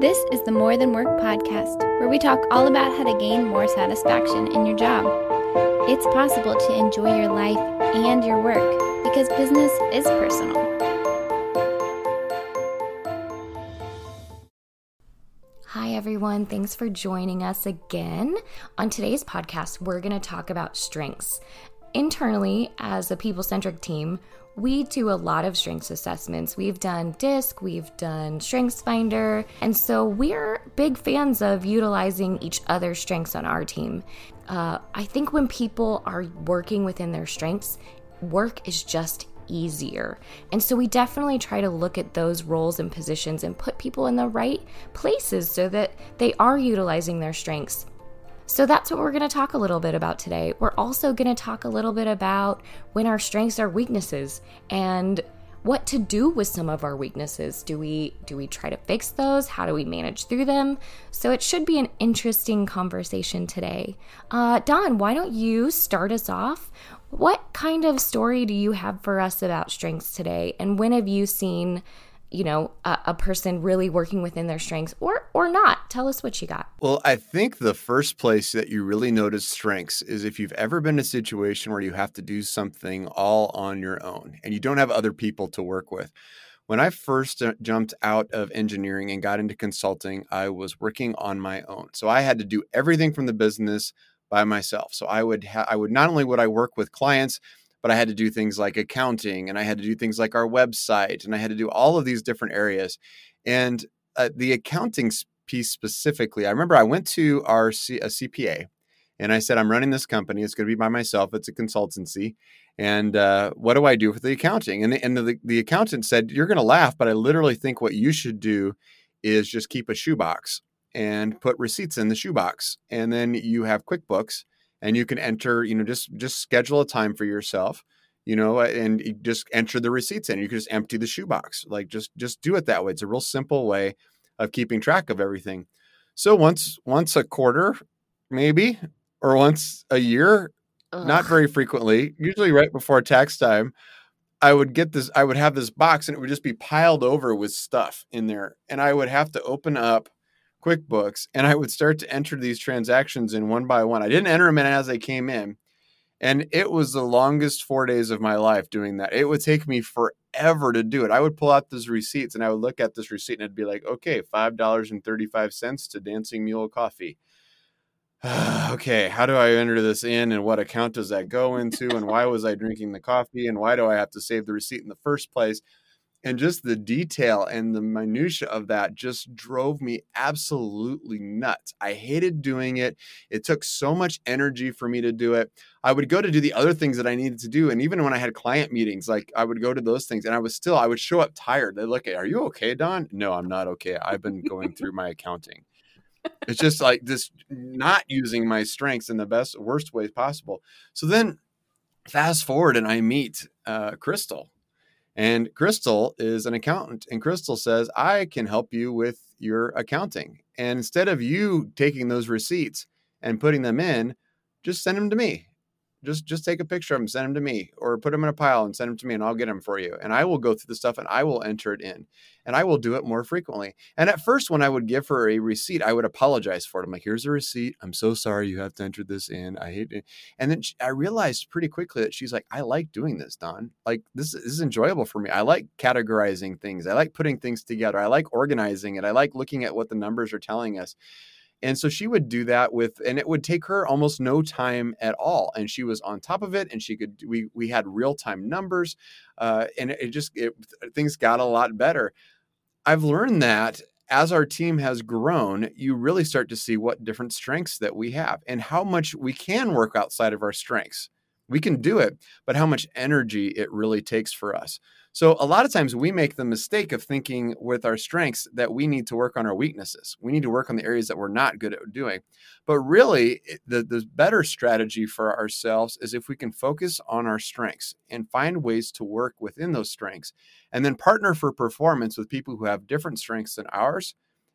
This is the More Than Work podcast, where we talk all about how to gain more satisfaction in your job. It's possible to enjoy your life and your work because business is personal. Hi, everyone. Thanks for joining us again. On today's podcast, we're going to talk about strengths. Internally, as a people centric team, we do a lot of strengths assessments. We've done DISC, we've done Strengths Finder, and so we're big fans of utilizing each other's strengths on our team. Uh, I think when people are working within their strengths, work is just easier. And so we definitely try to look at those roles and positions and put people in the right places so that they are utilizing their strengths so that's what we're going to talk a little bit about today. We're also going to talk a little bit about when our strengths are weaknesses and what to do with some of our weaknesses. Do we do we try to fix those? How do we manage through them? So it should be an interesting conversation today. Uh, Don, why don't you start us off? What kind of story do you have for us about strengths today? And when have you seen you know a, a, person really working within their strengths or or not. Tell us what you got. Well i think the first place that you really notice strengths is if you've ever been in a situation where you have to do something all on your own and you don't have other people to work with. When i first uh, jumped out of engineering and got into consulting i was working on my own. So i had to do everything from the business by myself. So i would ha- i would not only would i work with clients but I had to do things like accounting and I had to do things like our website and I had to do all of these different areas. And uh, the accounting piece specifically, I remember I went to our C- a CPA and I said, I'm running this company. It's going to be by myself. It's a consultancy. And uh, what do I do for the accounting? And the, and the, the accountant said, You're going to laugh, but I literally think what you should do is just keep a shoebox and put receipts in the shoebox. And then you have QuickBooks and you can enter you know just just schedule a time for yourself you know and you just enter the receipts in. You can just empty the shoebox like just just do it that way. It's a real simple way of keeping track of everything. So once once a quarter maybe or once a year Ugh. not very frequently usually right before tax time i would get this i would have this box and it would just be piled over with stuff in there and i would have to open up QuickBooks and I would start to enter these transactions in one by one. I didn't enter them in as they came in. And it was the longest four days of my life doing that. It would take me forever to do it. I would pull out those receipts and I would look at this receipt and it'd be like, okay, $5.35 to Dancing Mule Coffee. okay, how do I enter this in and what account does that go into? And why was I drinking the coffee? And why do I have to save the receipt in the first place? And just the detail and the minutia of that just drove me absolutely nuts. I hated doing it. It took so much energy for me to do it. I would go to do the other things that I needed to do and even when I had client meetings, like I would go to those things and I was still I would show up tired. They look at, "Are you okay, Don?" No, I'm not okay. I've been going through my accounting. It's just like this not using my strengths in the best worst ways possible. So then fast forward and I meet uh, Crystal and Crystal is an accountant, and Crystal says, I can help you with your accounting. And instead of you taking those receipts and putting them in, just send them to me just just take a picture of them, send them to me, or put them in a pile and send them to me, and I'll get them for you. And I will go through the stuff and I will enter it in, and I will do it more frequently. And at first, when I would give her a receipt, I would apologize for it. I'm like, "Here's a receipt. I'm so sorry you have to enter this in. I hate it." And then she, I realized pretty quickly that she's like, "I like doing this, Don. Like this, this is enjoyable for me. I like categorizing things. I like putting things together. I like organizing it. I like looking at what the numbers are telling us." And so she would do that with, and it would take her almost no time at all. And she was on top of it, and she could. We we had real time numbers, uh, and it just it, things got a lot better. I've learned that as our team has grown, you really start to see what different strengths that we have and how much we can work outside of our strengths. We can do it, but how much energy it really takes for us. So a lot of times we make the mistake of thinking with our strengths that we need to work on our weaknesses. We need to work on the areas that we're not good at doing. But really, the, the better strategy for ourselves is if we can focus on our strengths and find ways to work within those strengths and then partner for performance with people who have different strengths than ours,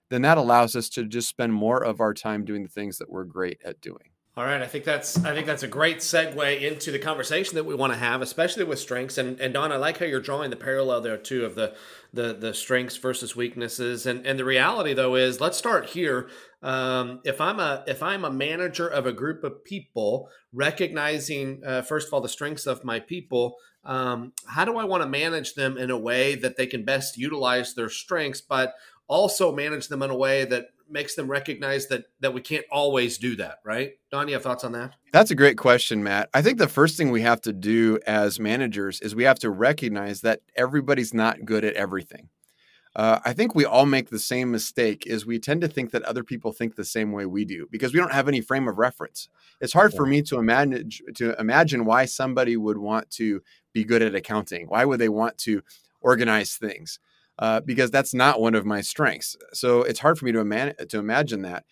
then that allows us to just spend more of our time doing the things that we're great at doing. All right, I think that's I think that's a great segue into the conversation that we want to have, especially with strengths. And and Don, I like how you're drawing the parallel there too of the the the strengths versus weaknesses. And and the reality though is, let's start here. Um, if I'm a if I'm a manager of a group of people, recognizing uh, first of all the strengths of my people, um, how do I want to manage them in a way that they can best utilize their strengths, but also manage them in a way that makes them recognize that that we can't always do that, right? Don, you have thoughts on that? That's a great question, Matt. I think the first thing we have to do as managers is we have to recognize that everybody's not good at everything. Uh, I think we all make the same mistake is we tend to think that other people think the same way we do because we don't have any frame of reference. It's hard yeah. for me to imagine to imagine why somebody would want to be good at accounting. Why would they want to organize things? Uh, because that's not one of my strengths. So it's hard for me to, to imagine that.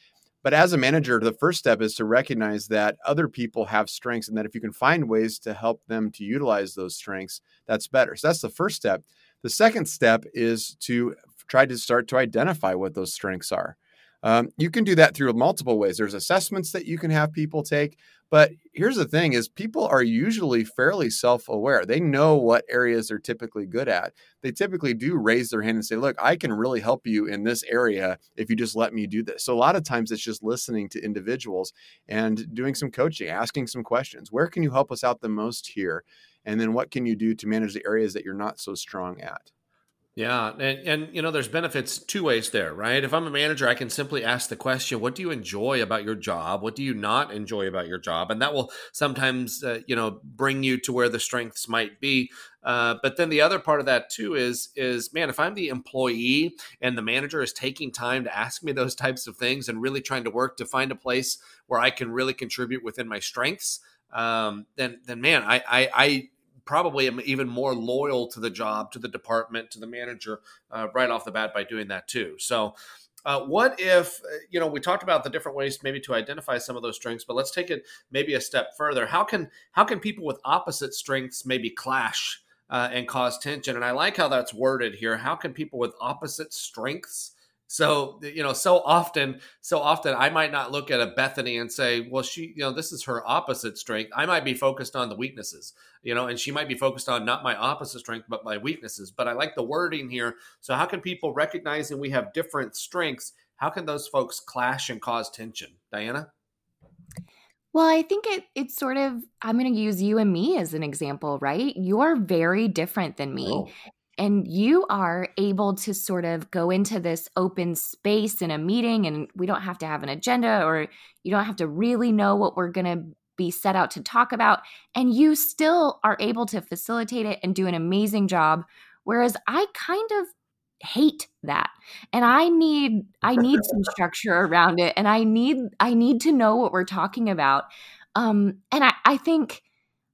But as a manager, the first step is to recognize that other people have strengths and that if you can find ways to help them to utilize those strengths, that's better. So that's the first step. The second step is to try to start to identify what those strengths are. Um, you can do that through multiple ways. There's assessments that you can have people take, but here's the thing is people are usually fairly self-aware. They know what areas they're typically good at. They typically do raise their hand and say, "Look, I can really help you in this area if you just let me do this." So a lot of times it's just listening to individuals and doing some coaching, asking some questions. Where can you help us out the most here? And then what can you do to manage the areas that you're not so strong at? Yeah, and and you know, there's benefits two ways there, right? If I'm a manager, I can simply ask the question, "What do you enjoy about your job? What do you not enjoy about your job?" And that will sometimes, uh, you know, bring you to where the strengths might be. Uh, but then the other part of that too is is man, if I'm the employee and the manager is taking time to ask me those types of things and really trying to work to find a place where I can really contribute within my strengths, um, then then man, I, I, I probably am even more loyal to the job, to the department, to the manager uh, right off the bat by doing that too. So, uh, what if uh, you know we talked about the different ways maybe to identify some of those strengths, but let's take it maybe a step further. How can how can people with opposite strengths maybe clash uh, and cause tension? And I like how that's worded here. How can people with opposite strengths so you know, so often, so often, I might not look at a Bethany and say, "Well, she, you know, this is her opposite strength." I might be focused on the weaknesses, you know, and she might be focused on not my opposite strength, but my weaknesses. But I like the wording here. So, how can people recognizing we have different strengths? How can those folks clash and cause tension, Diana? Well, I think it it's sort of I'm going to use you and me as an example, right? You're very different than me. Oh and you are able to sort of go into this open space in a meeting and we don't have to have an agenda or you don't have to really know what we're going to be set out to talk about and you still are able to facilitate it and do an amazing job whereas i kind of hate that and i need i need some structure around it and i need i need to know what we're talking about. Um and i i think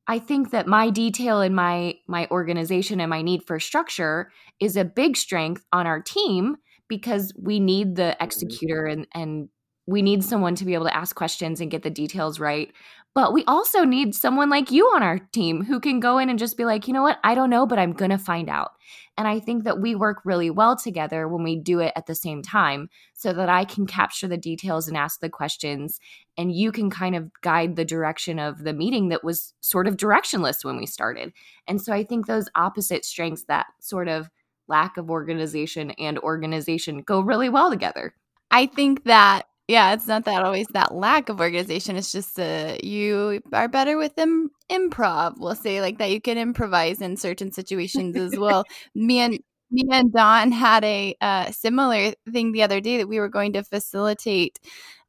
I think that my detail and my my organization and my need for structure is a big strength on our team because we need the mm-hmm. executor and and we need someone to be able to ask questions and get the details right. But we also need someone like you on our team who can go in and just be like, you know what, I don't know, but I'm going to find out. And I think that we work really well together when we do it at the same time so that I can capture the details and ask the questions. And you can kind of guide the direction of the meeting that was sort of directionless when we started. And so I think those opposite strengths, that sort of lack of organization and organization, go really well together. I think that yeah, it's not that always that lack of organization. It's just uh, you are better with Im- improv. We'll say like that. You can improvise in certain situations as well. me and me and Don had a uh, similar thing the other day that we were going to facilitate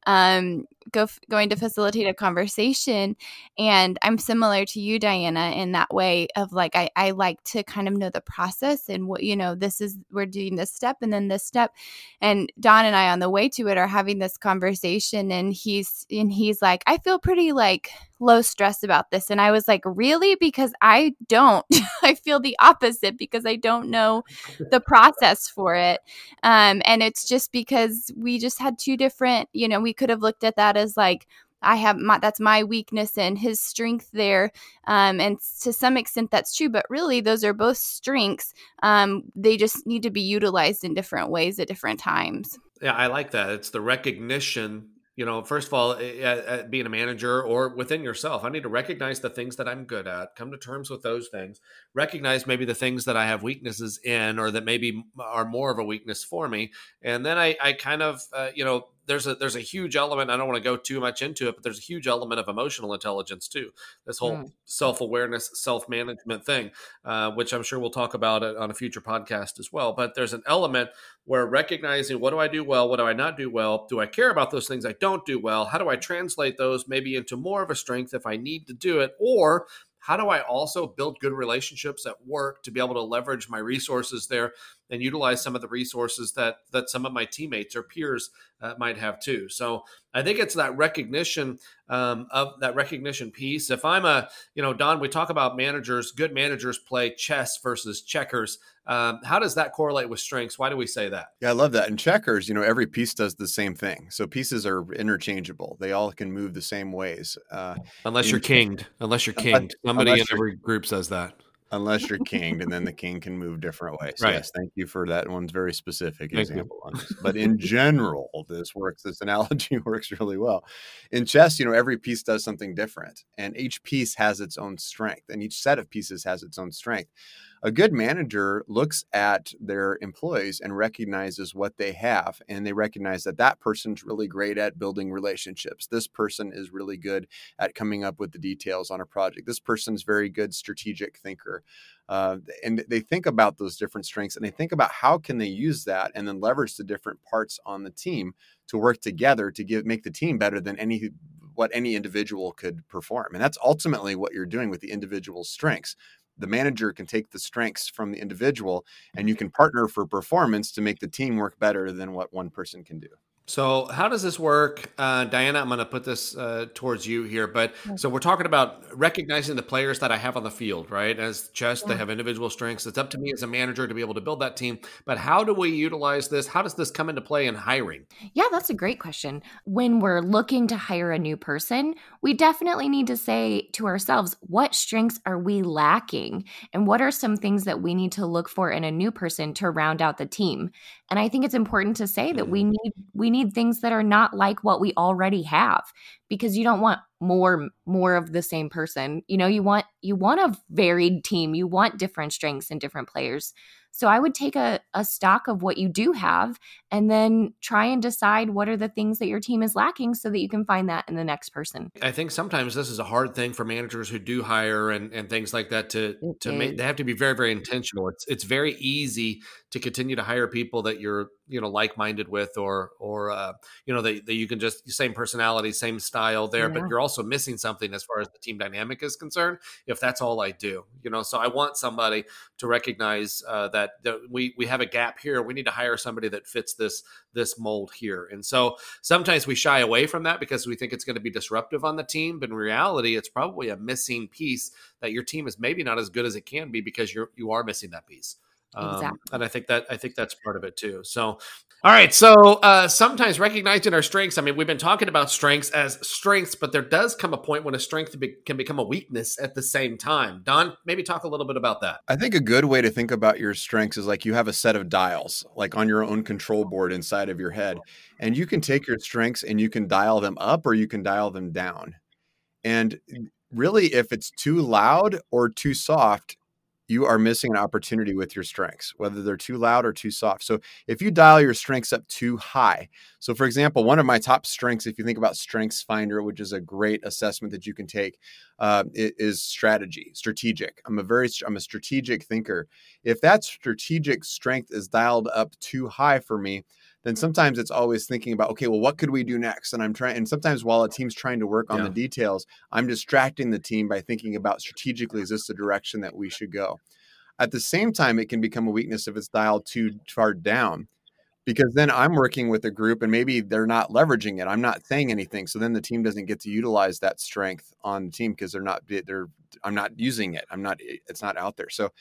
um, go going to facilitate a conversation and i'm similar to you diana in that way of like I, I like to kind of know the process and what you know this is we're doing this step and then this step and don and i on the way to it are having this conversation and he's and he's like i feel pretty like low stress about this and i was like really because i don't i feel the opposite because i don't know the process for it um, and it's just because we just had two different you know we could have looked at that as like I have my that's my weakness and his strength there. Um, and to some extent that's true, but really those are both strengths. Um, they just need to be utilized in different ways at different times. Yeah, I like that. It's the recognition you know, first of all, eh, at, at being a manager or within yourself, I need to recognize the things that I'm good at, come to terms with those things, recognize maybe the things that I have weaknesses in or that maybe are more of a weakness for me. And then I, I kind of, uh, you know, there's a there's a huge element. I don't want to go too much into it, but there's a huge element of emotional intelligence too. This whole mm. self awareness, self management thing, uh, which I'm sure we'll talk about on a future podcast as well. But there's an element where recognizing what do I do well, what do I not do well, do I care about those things I don't do well, how do I translate those maybe into more of a strength if I need to do it, or how do I also build good relationships at work to be able to leverage my resources there and utilize some of the resources that that some of my teammates or peers uh, might have too? So I think it's that recognition um, of that recognition piece. If I'm a, you know, Don, we talk about managers. Good managers play chess versus checkers. Um, how does that correlate with strengths? Why do we say that? Yeah, I love that. And checkers, you know, every piece does the same thing. So pieces are interchangeable. They all can move the same ways. Uh, unless you're kinged. Unless you're kinged. Somebody unless in every group says that. Unless you're kinged, and then the king can move different ways. Right. Yes, thank you for that one's very specific thank example on this. But in general, this works. This analogy works really well. In chess, you know, every piece does something different, and each piece has its own strength, and each set of pieces has its own strength a good manager looks at their employees and recognizes what they have and they recognize that that person's really great at building relationships. This person is really good at coming up with the details on a project. This person's very good strategic thinker. Uh, and they think about those different strengths and they think about how can they use that and then leverage the different parts on the team to work together to give make the team better than any what any individual could perform and that's ultimately what you're doing with the individual strengths the manager can take the strengths from the individual and you mm-hmm. can partner for performance to make the team work better than what one person can do. So, how does this work, uh, Diana? I'm going to put this uh, towards you here, but so we're talking about recognizing the players that I have on the field, right? As chess, yeah. they have individual strengths. It's up to me as a manager to be able to build that team. But how do we utilize this? How does this come into play in hiring? Yeah, that's a great question. When we're looking to hire a new person, we definitely need to say to ourselves, what strengths are we lacking, and what are some things that we need to look for in a new person to round out the team? And I think it's important to say that we mm-hmm. need we need things that are not like what we already have because you don't want more more of the same person. You know, you want you want a varied team. You want different strengths and different players. So I would take a, a stock of what you do have and then try and decide what are the things that your team is lacking so that you can find that in the next person. I think sometimes this is a hard thing for managers who do hire and, and things like that to it to is. make they have to be very, very intentional. It's it's very easy to continue to hire people that you're you know like-minded with or or uh, you know that, that you can just same personality same style there yeah. but you're also missing something as far as the team dynamic is concerned if that's all i do you know? So i want somebody to recognize uh, that, that we we have a gap here. We need to hire somebody that fits this this mold here. And so sometimes we shy away from that because we think it's going to be disruptive on the team but in reality it's probably a missing piece that your team is maybe not as good as it can be because you're you are missing that piece um, exactly. and I think that I think that's part of it too. So, all right. So uh, sometimes recognizing our strengths. I mean, we've been talking about strengths as strengths, but there does come a point when a strength be- can become a weakness at the same time. Don, maybe talk a little bit about that. I think a good way to think about your strengths is like you have a set of dials, like on your own control board inside of your head, and you can take your strengths and you can dial them up or you can dial them down. And really, if it's too loud or too soft, you are missing an opportunity with your strengths, whether they're too loud or too soft. So if you dial your strengths up too high, so for example, one of my top strengths, if you think about Strengths Finder, which is a great assessment that you can take, uh, is strategy, strategic. I'm a very, I'm a strategic thinker. If that strategic strength is dialed up too high for me, then sometimes it's always thinking about okay well what could we do next? And i'm trying and sometimes while a team's trying to work on yeah. the details i'm distracting the team by thinking about strategically is this the direction that we should go? At the same time it can become a weakness if it's dialed too far down because then i'm working with a group and maybe they're not leveraging it i'm not saying anything so then the team doesn't get to utilize that strength on the team because they're not they're i'm not using it i'm not it's not out there. So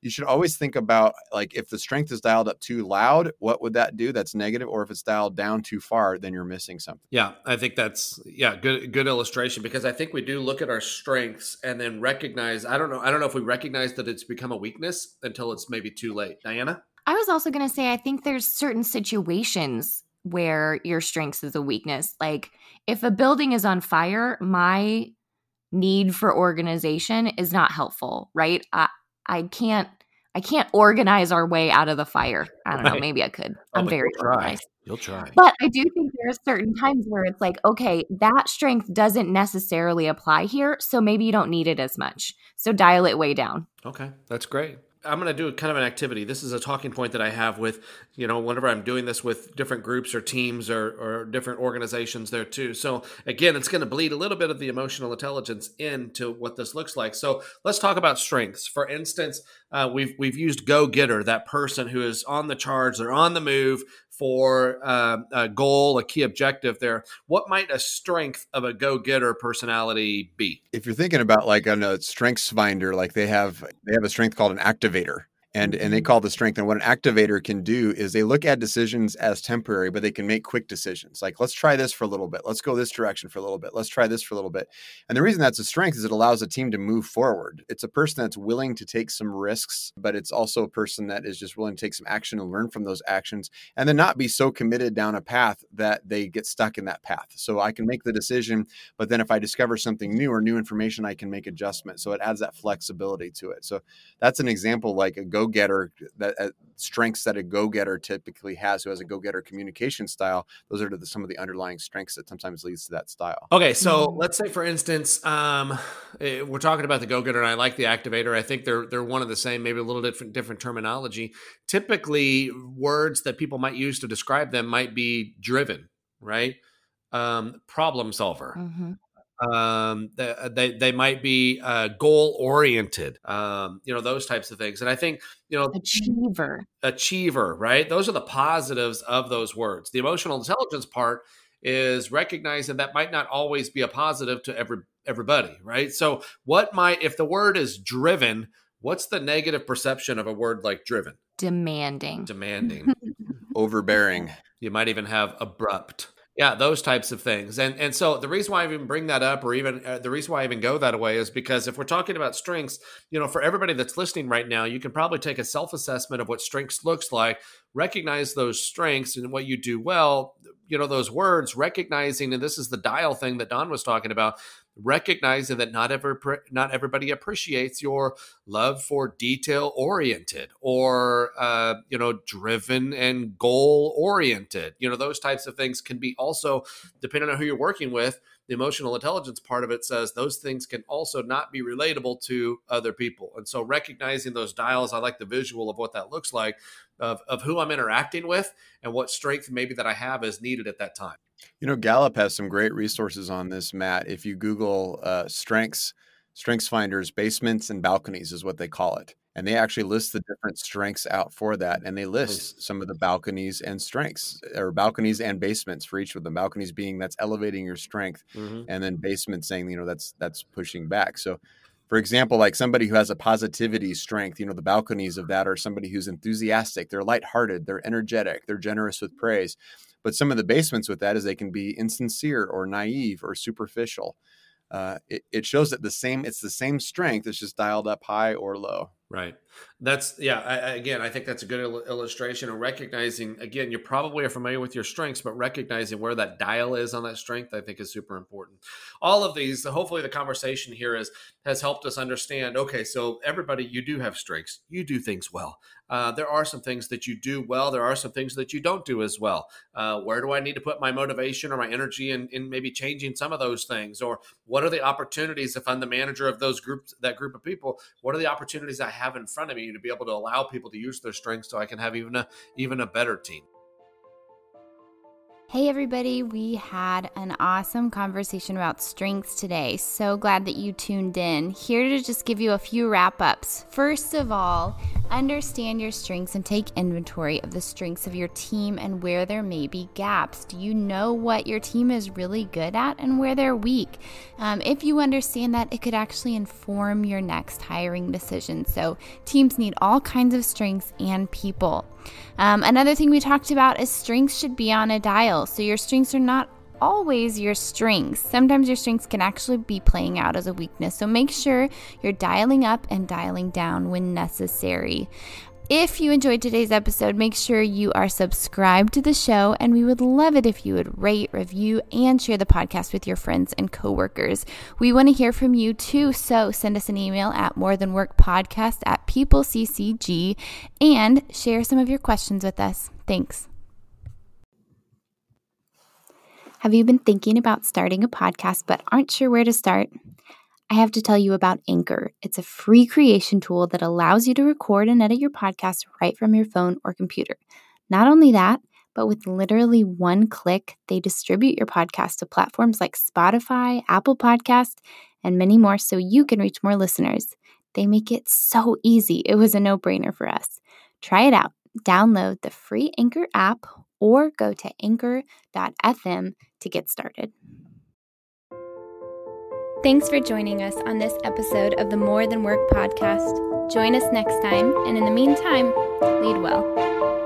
you should always think about like if the strength is dialed up too loud, what would that do? That's negative, or if it's dialed down too far, then you're missing something. Yeah, I think that's yeah, good good illustration because I think we do look at our strengths and then recognize. I don't know. I don't know if we recognize that it's become a weakness until it's maybe too late. Diana. I was also going to say I think there's certain situations where your strengths is a weakness. Like if a building is on fire, my need for organization is not helpful, right? I I can't I can't organize our way out of the fire. I don't right. know. Maybe I could. Oh, I'm very you'll organized. Try. You'll try. But I do think there are certain times where it's like, okay, that strength doesn't necessarily apply here. So maybe you don't need it as much. So dial it way down. Okay. That's great. I'm going to do kind of an activity. This is a talking point that I have with, you know, whenever I'm doing this with different groups or teams or, or different organizations there too. So again, it's going to bleed a little bit of the emotional intelligence into what this looks like. So let's talk about strengths. For instance, uh, we've we've used go getter, that person who is on the charge, they're on the move for uh, a goal, a key objective. There, what might a strength of a go getter personality be? If you're thinking about like a strengths finder, like they have they have a strength called an activator and and they mm-hmm. call the strength and what an activator can do is they look at decisions as temporary but they can make quick decisions like let's try this for a little bit. Let's go this direction for a little bit. Let's try this for a little bit. And the reason that's a strength is it allows a team to move forward. It's a person that's willing to take some risks but it's also a person that is just willing to take some action and learn from those actions and then not be so committed down a path that they get stuck in that path. So i can make the decision but then if i discover something new or new information i can make adjustments so it adds that flexibility to it. So that's an example like a go getter that uh, strengths that a go getter typically has, who has a go getter communication style. Those are the, some of the underlying strengths that sometimes leads to that style. Okay, so mm-hmm. let's say for instance, um, eh, we're talking about the go getter, and I like the activator. I think they're they're one of the same, maybe a little different different terminology. Typically, words that people might use to describe them might be driven, right? Um, problem solver. Mm-hmm um, they, they, they might be uh, goal oriented, um, you know, those types of things. And I think, you know, achiever, achiever, right? Those are the positives of those words. The emotional intelligence part is recognizing that might not always be a positive to every everybody, right? So, what might if the word is driven? What's the negative perception of a word like driven? Demanding. Demanding. Overbearing. You might even have abrupt. Yeah, those types of things. And and so the reason why I even bring that up or even uh, the reason why I even go that way is because if we're talking about strengths, you know, for everybody that's listening right now, you can probably take a self-assessment of what strengths looks like, recognize those strengths and what you do well, you know, those words, recognizing and this is the dial thing that Don was talking about, recognizing that not ever not everybody appreciates your love for detail oriented or uh, you know driven and goal oriented you know those types of things can be also depending on who you're working with the emotional intelligence part of it says those things can also not be relatable to other people and so recognizing those dials i like the visual of what that looks like of, of who i'm interacting with and what strength maybe that i have is needed at that time you know, Gallup has some great resources on this, Matt. If you Google uh, strengths, strengths finders, basements and balconies is what they call it. And they actually list the different strengths out for that. And they list some of the balconies and strengths, or balconies and basements for each of them. Balconies being that's elevating your strength, mm-hmm. and then basement saying, you know, that's that's pushing back. So for example, like somebody who has a positivity strength, you know, the balconies of that are somebody who's enthusiastic, they're lighthearted, they're energetic, they're generous with praise. But some of the basements with that is they can be insincere or naive or superficial. Uh, it, it shows that the same it's the same strength it's just dialed up high or low right. That's yeah I, again i think that's a good il- illustration of recognizing again you probably are familiar with your strengths but recognizing where that dial is on that strength i think is super important. All of these hopefully the conversation here is has helped us understand okay so everybody you do have strengths. You do things well uh, there are some things that you do well. There are some things that you don't do as well. Uh, where do I need to put my motivation or my energy in, in maybe changing some of those things? Or what are the opportunities if I'm the manager of those groups, that group of people? What are the opportunities I have in front of me to be able to allow people to use their strengths so I can have even a even a better team? Hey, everybody, we had an awesome conversation about strengths today. So glad that you tuned in. Here to just give you a few wrap ups. First of all, understand your strengths and take inventory of the strengths of your team and where there may be gaps. Do you know what your team is really good at and where they're weak? Um, if you understand that, it could actually inform your next hiring decision. So, teams need all kinds of strengths and people. Um, another thing we talked about is strengths should be on a dial. So your strengths are not always your strengths. Sometimes your strengths can actually be playing out as a weakness. So make sure you're dialing up and dialing down when necessary. If you enjoyed today's episode, make sure you are subscribed to the show, and we would love it if you would rate, review, and share the podcast with your friends and coworkers. We want to hear from you too, so send us an email at more than work podcast at peopleccg and share some of your questions with us. Thanks. Have you been thinking about starting a podcast but aren't sure where to start? I have to tell you about Anchor. It's a free creation tool that allows you to record and edit your podcast right from your phone or computer. Not only that, but with literally one click, they distribute your podcast to platforms like Spotify, Apple Podcast, and many more so you can reach more listeners. They make it so easy. It was a no-brainer for us. Try it out. Download the free Anchor app or go to anchor.fm to get started. Thanks for joining us on this episode of the More Than Work podcast. Join us next time, and in the meantime, lead well.